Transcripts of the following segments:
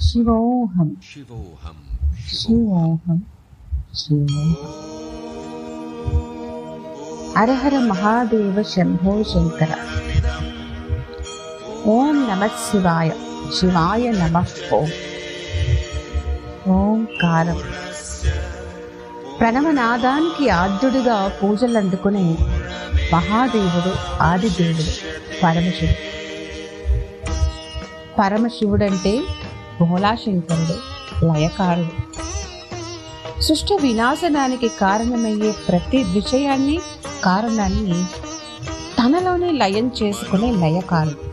శివోహం శివోహం శివోహం అరహర మహాదేవ శంభో శంకర ఓం నమ శివాయ శివాయ నమ ఓం ఓంకారం ప్రణవనాదానికి ఆద్యుడిగా పూజలందుకునే మహాదేవుడు ఆదిదేవుడు పరమశివుడు పరమశివుడంటే భోలాశంకరుడు లయకారుడు. సృష్టి వినాశనానికి కారణమయ్యే ప్రతి విషయాన్ని కారణాన్ని తనలోనే లయం చేసుకునే లయకారుడు.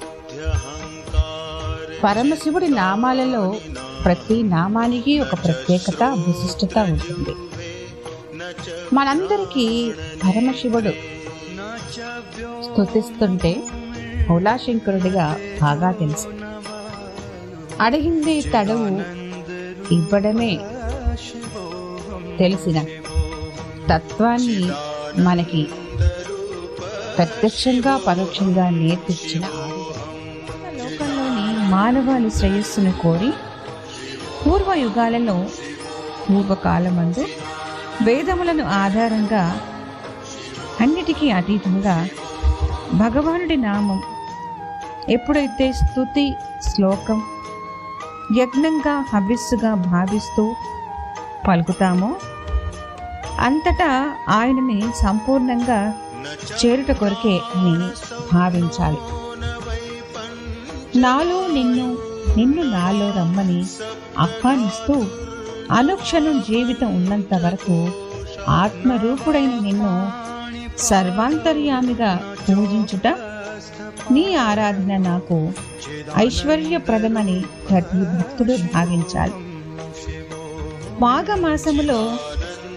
పరమశివుడి నామాలలో ప్రతి నామానికి ఒక ప్రత్యేకత విశిష్టత ఉంటుంది. మనందరికీ పరమశివుడు స్తుతిస్తుంటే భోలాశంకరుడిగా బాగా తెలుసు. అడిగింది తడవు. ఇవ్వడమే తెలిసిన తత్వాన్ని మనకి ప్రత్యక్షంగా పరోక్షంగా నేర్పించిన లోకంలోని మానవాళి శ్రేయస్సును కోరి పూర్వ యుగాలలో పూర్వకాలమందు వేదములను ఆధారంగా అన్నిటికీ అతీతంగా భగవానుడి నామం ఎప్పుడైతే స్తుతి శ్లోకం యజ్ఞంగా హవిస్సుగా భావిస్తూ పలుకుతామో? అంతటా ఆయనని సంపూర్ణంగా చేరుట కొరకే అని భావించాలి. నాలో నిన్ను నిన్ను నాలో రమ్మని ఆహ్వానిస్తూ అనుక్షణం జీవితం ఉన్నంత వరకు ఆత్మరూపుడైన నిన్ను సర్వాంతర్యామిగా పూజించుట నీ ఆరాధన నాకు ఐశ్వర్యప్రదమని ప్రతి భక్తుడు భావించాలి. మాఘమాసములో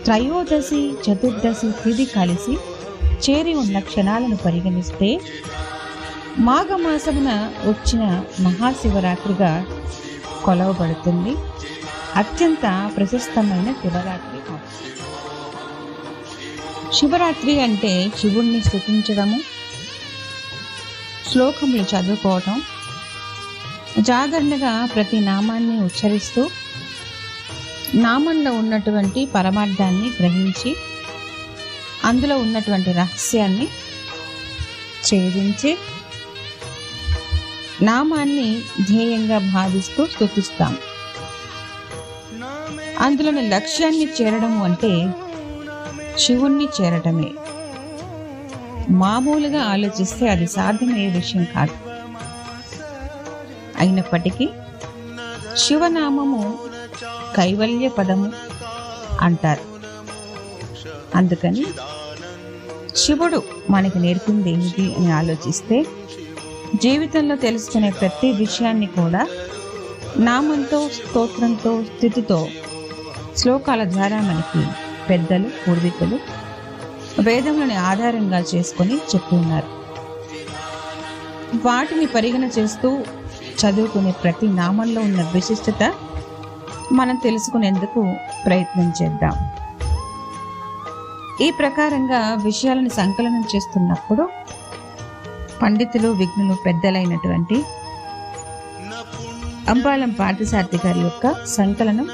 త్రయోదశి చతుర్దశి తిది కలిసి చేరి ఉన్న క్షణాలను పరిగణిస్తే మాఘమాసమున వచ్చిన మహాశివరాత్రిగా కొలవబడుతుంది. అత్యంత ప్రశస్తమైన శివరాత్రి శివరాత్రి అంటే శివుణ్ణి స్థుతించడము శ్లోకములు చదువుకోవటం జాగరణగా ప్రతి నామాన్ని ఉచ్చరిస్తూ నామంలో ఉన్నటువంటి పరమార్థాన్ని గ్రహించి అందులో ఉన్నటువంటి రహస్యాన్ని ఛేదించి నామాన్ని ధ్యేయంగా భావిస్తూ స్థుతిస్తాం అందులోని లక్ష్యాన్ని చేరడం అంటే శివుణ్ణి చేరటమే. మామూలుగా ఆలోచిస్తే అది సాధ్యమయ్యే విషయం కాదు. అయినప్పటికీ శివనామము కైవల్య పదము అంటారు. అందుకని శివుడు మనకి నేర్పింది ఏమిటి అని ఆలోచిస్తే జీవితంలో తెలుసుకునే ప్రతి విషయాన్ని కూడా నామంతో స్తోత్రంతో స్థితితో శ్లోకాల ద్వారా మనకి పెద్దలు పూర్వీకులు వేదములను ఆధారంగా చేసుకొని చెప్తున్నారు. వాటిని పరిగణ చేస్తూ చదువుకునే ప్రతి నామంలో ఉన్న విశిష్టత మనం తెలుసుకునేందుకు ప్రయత్నం చేద్దాం. ఈ ప్రకారంగా విషయాలను సంకలనం చేస్తున్నప్పుడు పండితులు విఘ్నులు పెద్దలైనటువంటి అంబాళం పార్థసార్థి గారి యొక్క సంకలనం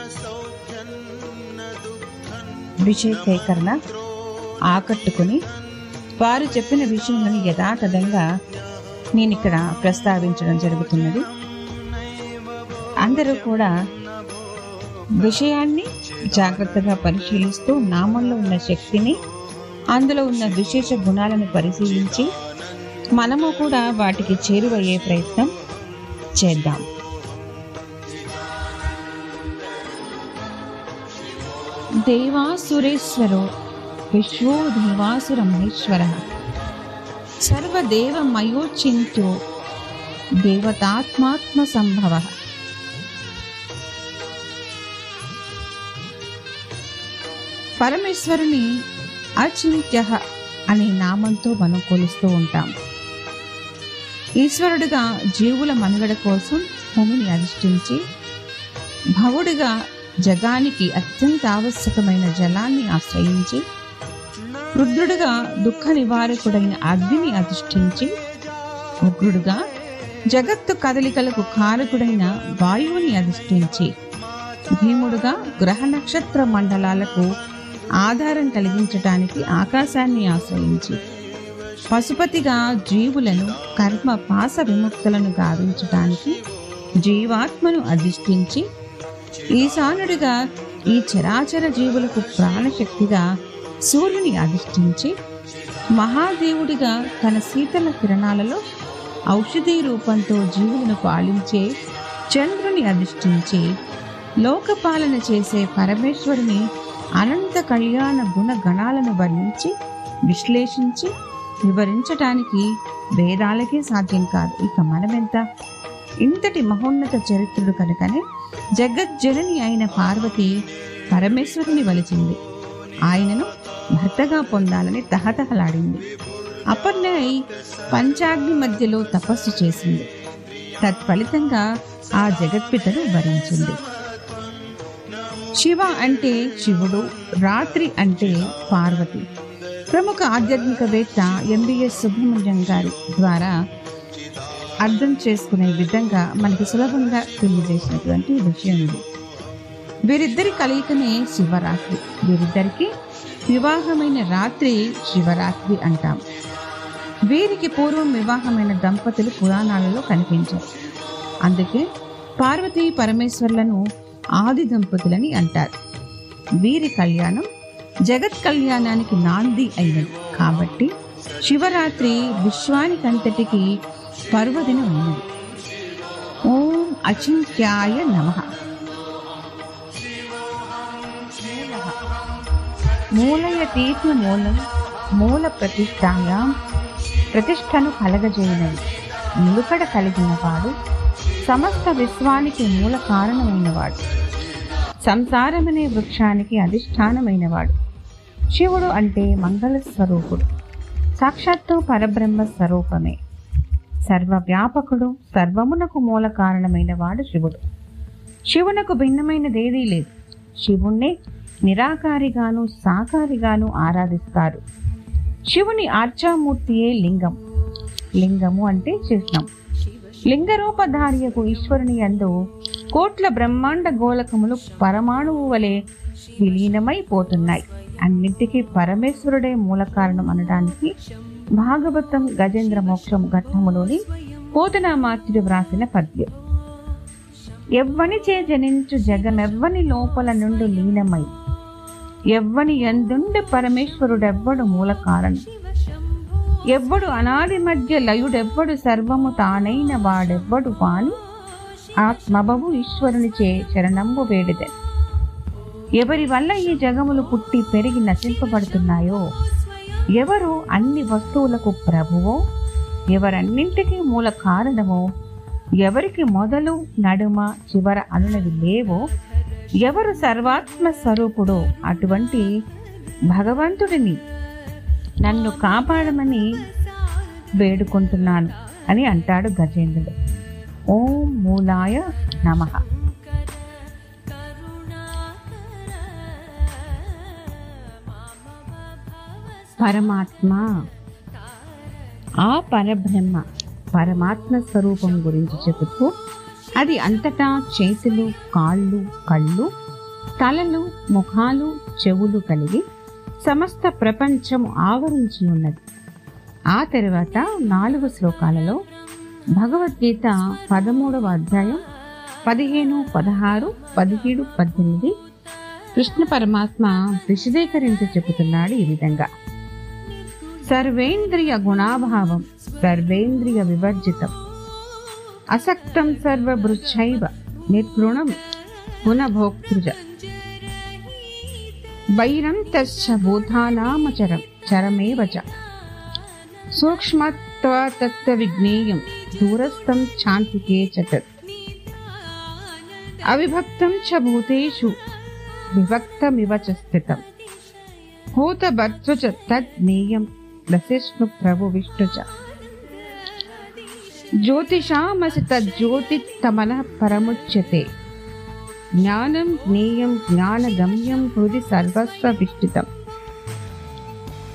విషయ సేకరణ ఆకట్టుకుని వారు చెప్పిన విషయంలో యథాతథంగా నేను ఇక్కడ ప్రస్తావించడం జరుగుతున్నది. అందరూ కూడా విషయాన్ని జాగ్రత్తగా పరిశీలిస్తూ నామంలో ఉన్న శక్తిని అందులో ఉన్న విశేష గుణాలను పరిశీలించి మనము కూడా వాటికి చేరువయ్యే ప్రయత్నం చేద్దాం. దేవాసురేశ్వరో విశ్వో దేవాసుర మహేశ్వర సర్వదేవమయోచింత్యో దేవతాత్మాత్మ సంభవ పరమేశ్వరుని అచింత్య అనే నామంతో మనం కొలుస్తూ ఉంటాం. ఈశ్వరుడిగా జీవుల మనుగడ కోసం భూమిని అధిష్ఠించి భవుడిగా జగానికి అత్యంత ఆవశ్యకమైన జలాన్ని ఆశ్రయించి రుద్రుడుగా దుఃఖ నివారకుడైన అగ్నిని అధిష్ఠించి ఉగ్రుడుగా జగత్తు కదలికలకు కారకుడైన వాయువుని అధిష్ఠించి భీముడుగా గ్రహ నక్షత్ర మండలాలకు ఆధారం కలిగించటానికి ఆకాశాన్ని ఆశ్రయించి పశుపతిగా జీవులను కర్మ పాస విముక్తులను గావించటానికి జీవాత్మను అధిష్ఠించి ఈశానుడిగా ఈ చరాచర జీవులకు ప్రాణశక్తిగా సూర్యుని అధిష్ఠించి మహాదేవుడిగా తన శీతల కిరణాలలో ఔషధీ రూపంతో జీవులను పాలించే చంద్రుని అధిష్ఠించి లోకపాలన చేసే పరమేశ్వరుని అనంత కళ్యాణ గుణ గణాలను వర్ణించి విశ్లేషించి వివరించటానికి వేదాలకే సాధ్యం కాదు. ఇక మనమెంత? ఇంతటి మహోన్నత చరిత్రుడు కనుకనే జగజ్జనని అయిన పార్వతి పరమేశ్వరుని వలిచింది. ఆయనను భర్తగా పొందాలని తహతహలాడింది. అపర్ణయ్ పంచాగ్ని మధ్యలో తపస్సు చేసింది. తత్ఫలితంగా ఆ జగత్పితను భరించింది శివ అంటే శివుడు రాత్రి అంటే పార్వతి. ప్రముఖ ఆధ్యాత్మికవేత్త ఎంబీఎస్ సుబ్రహ్మణ్యం గారి ద్వారా అర్థం చేసుకునే విధంగా మనకి సులభంగా తెలియజేసినటువంటి విషయం ఇది. వీరిద్దరి కలయికనే శివరాత్రి. వీరిద్దరికి వివాహమైన రాత్రి శివరాత్రి అంటాం. వీరికి పూర్వం వివాహమైన దంపతులు పురాణాలలో కనిపించారు అందుకే పార్వతీ పరమేశ్వర్లను ఆది దంపతులని అంటారు. వీరి కళ్యాణం జగత్ కళ్యాణానికి నాంది అయినది. కాబట్టి శివరాత్రి విశ్వానికంతటికి పర్వదినం అయినది. ఓం అచింత్యాయ నమ. మూలయతీతి మూలం మూల ప్రతిష్టాయాం ప్రతిష్టను కలగజేయనది నిలుకడ కలిగిన వాడు సమస్త విశ్వానికి మూల కారణమైనవాడు. సంసారమనే వృక్షానికి అధిష్టానమైనవాడు. శివుడు అంటే మంగళ స్వరూపుడు సాక్షాత్తు పరబ్రహ్మ స్వరూపమే. సర్వవ్యాపకుడు సర్వమునకు మూల కారణమైనవాడు శివుడు. శివునకు భిన్నమైనదేదీ లేదు. శివుణ్ణి నిరాకారిగాను సాకారిగాను ఆరాధిస్తారు. శివుని ఆర్చామూర్తియే లింగం. లింగము అంటే చిహ్నం. లింగరూపధార్యకు ఈశ్వరుని యందు కోట్ల బ్రహ్మాండ గోళకములు పరమాణువు వలె విలీనమైపోతున్నాయి. అన్నింటికీ పరమేశ్వరుడే మూల కారణం అనడానికి భాగవతం గజేంద్ర మోక్షం ఘట్టములోని పోతనామాత్యుడు వ్రాసిన పద్యం. ఎవ్వని చే జనించు జగమెవ్వని లోపల నుండి లీనమై ఎవ్వని ఎందుండి పరమేశ్వరుడెవ్వడు మూల కారణం? ఎవ్వడు అనాది మధ్య లయుడెవ్వడు సర్వము తానైన వాడెవ్వడు వాని? ఆత్మభవు ఈశ్వరునిచే శరణంబు వేడిదే. ఎవరి వల్ల ఈ జగములు పుట్టి పెరిగి నశింపబడుతున్నాయో? ఎవరు అన్ని వస్తువులకు ప్రభువో? ఎవరన్నింటికీ మూల కారణమో? ఎవరికి మొదలు నడుమ చివర అనునవి లేవో? ఎవరు సర్వాత్మ స్వరూపుడో అటువంటి భగవంతుడిని నన్ను కాపాడమని వేడుకుంటున్నాను అని అంటాడు గజేంద్రుడు. ఓం మూలాయ నమః. పరమాత్మ ఆ పరబ్రహ్మ పరమాత్మ స్వరూపం గురించి చెబుతూ అది అంతటా చేతులు కాళ్ళు కళ్ళు తలలు ముఖాలు చెవులు కలిగి సమస్త ప్రపంచం ఆవరించి ఉన్నది ఆ తర్వాత నాలుగు శ్లోకాలలో భగవద్గీత పదమూడవ అధ్యాయం పదిహేను పదహారు పదిహేడు పద్దెనిమిది కృష్ణ పరమాత్మ విశదీకరించి చెబుతున్నాడు ఈ విధంగా. సర్వేంద్రియ గుణాభావం సర్వేంద్రియ వివర్జితం. असक्तं सर्वभृच्छैव निर्गुणं पुनभोक्तृज वैरं तश्च भूतानामचरं चरमेव च। सूक्ष्मत्वातत्त्वविज्ञेयं दूरस्थं चान्तिके च तत्। अविभक्तं च भूतेषु विभक्तमिव च स्थितं भूतभर्तृ च तद् ज्ञेयं प्रसिष्णुप्रभुविष्णु च। జ్యోతిషామసి తజ్జ్యోతి చ పరముచ్యతే జ్ఞానం జ్ఞేయం జ్ఞానగమ్యం హృది సర్వస్వ విష్టితం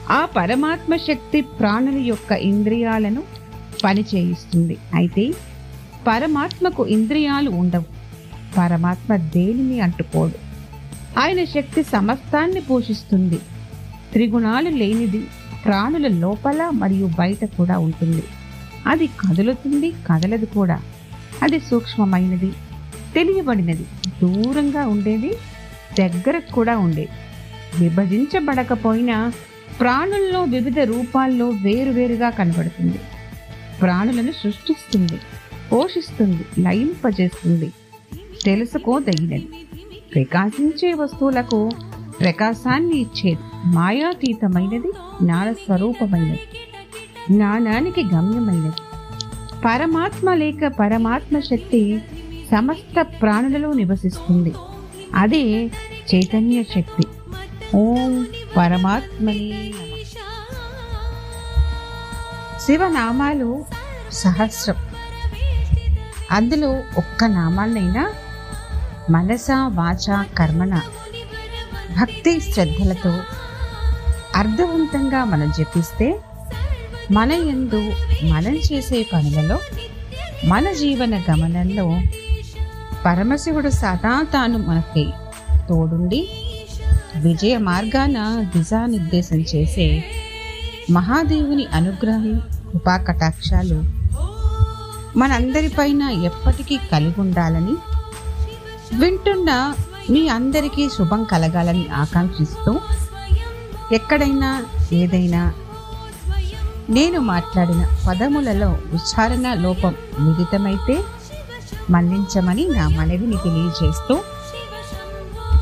ఆ పరమాత్మ శక్తి ప్రాణుల యొక్క ఇంద్రియాలను పనిచేయిస్తుంది. అయితే పరమాత్మకు ఇంద్రియాలు ఉండవు. పరమాత్మ దేనిని అంటుకోడు. ఆయన శక్తి సమస్తాన్ని పోషిస్తుంది. త్రిగుణాలు లేనిది ప్రాణుల లోపల మరియు బయట కూడా ఉంటుంది. అది కదులుతుంది కదలదు కూడా. అది సూక్ష్మమైనది తెలియబడినది దూరంగా ఉండేది దగ్గరకు కూడా ఉండేది. విభజించబడకపోయినా ప్రాణుల్లో వివిధ రూపాల్లో వేరువేరుగా కనబడుతుంది. ప్రాణులను సృష్టిస్తుంది పోషిస్తుంది లయింపజేస్తుంది. తెలుసుకోదగినది. ప్రకాశించే వస్తువులకు ప్రకాశాన్ని ఇచ్చేది మాయాతీతమైనది జ్ఞాన స్వరూపమైనది జ్ఞానానికి గమ్యమైనది. పరమాత్మ లేక పరమాత్మ శక్తి సమస్త ప్రాణులలో నివసిస్తుంది. అదే చైతన్య శక్తి. ఓం పరమాత్మని శివనామాలు సహస్రం. అందులో ఒక్క నామాన్నైనా మనస వాచ కర్మణ భక్తి శ్రద్ధలతో అర్థవంతంగా మనం జపిస్తే మన యందు మనం చేసే పనులలో మన జీవన గమనంలో పరమశివుడు సదా తాను మనకి తోడుండి విజయ మార్గాన దిశానిర్దేశం చేసే మహాదేవుని అనుగ్రహం కృపా కటాక్షాలు మనందరిపైన ఎప్పటికీ కలిగి ఉండాలని వింటున్న మీ అందరికీ శుభం కలగాలని ఆకాంక్షిస్తూ ఎక్కడైనా ఏదైనా నేను మాట్లాడిన పదములలో ఉచ్చారణ లోపం మిళితమైతే మన్నించమని నా మనవిని తెలియజేస్తూ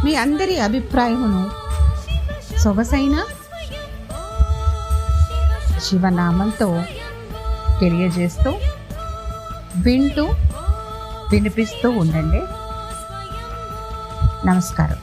మీ అందరి అభిప్రాయమును సొగసైన శివనామంతో తెలియజేస్తూ వింటూ వినిపిస్తూ ఉండండి. నమస్కారం.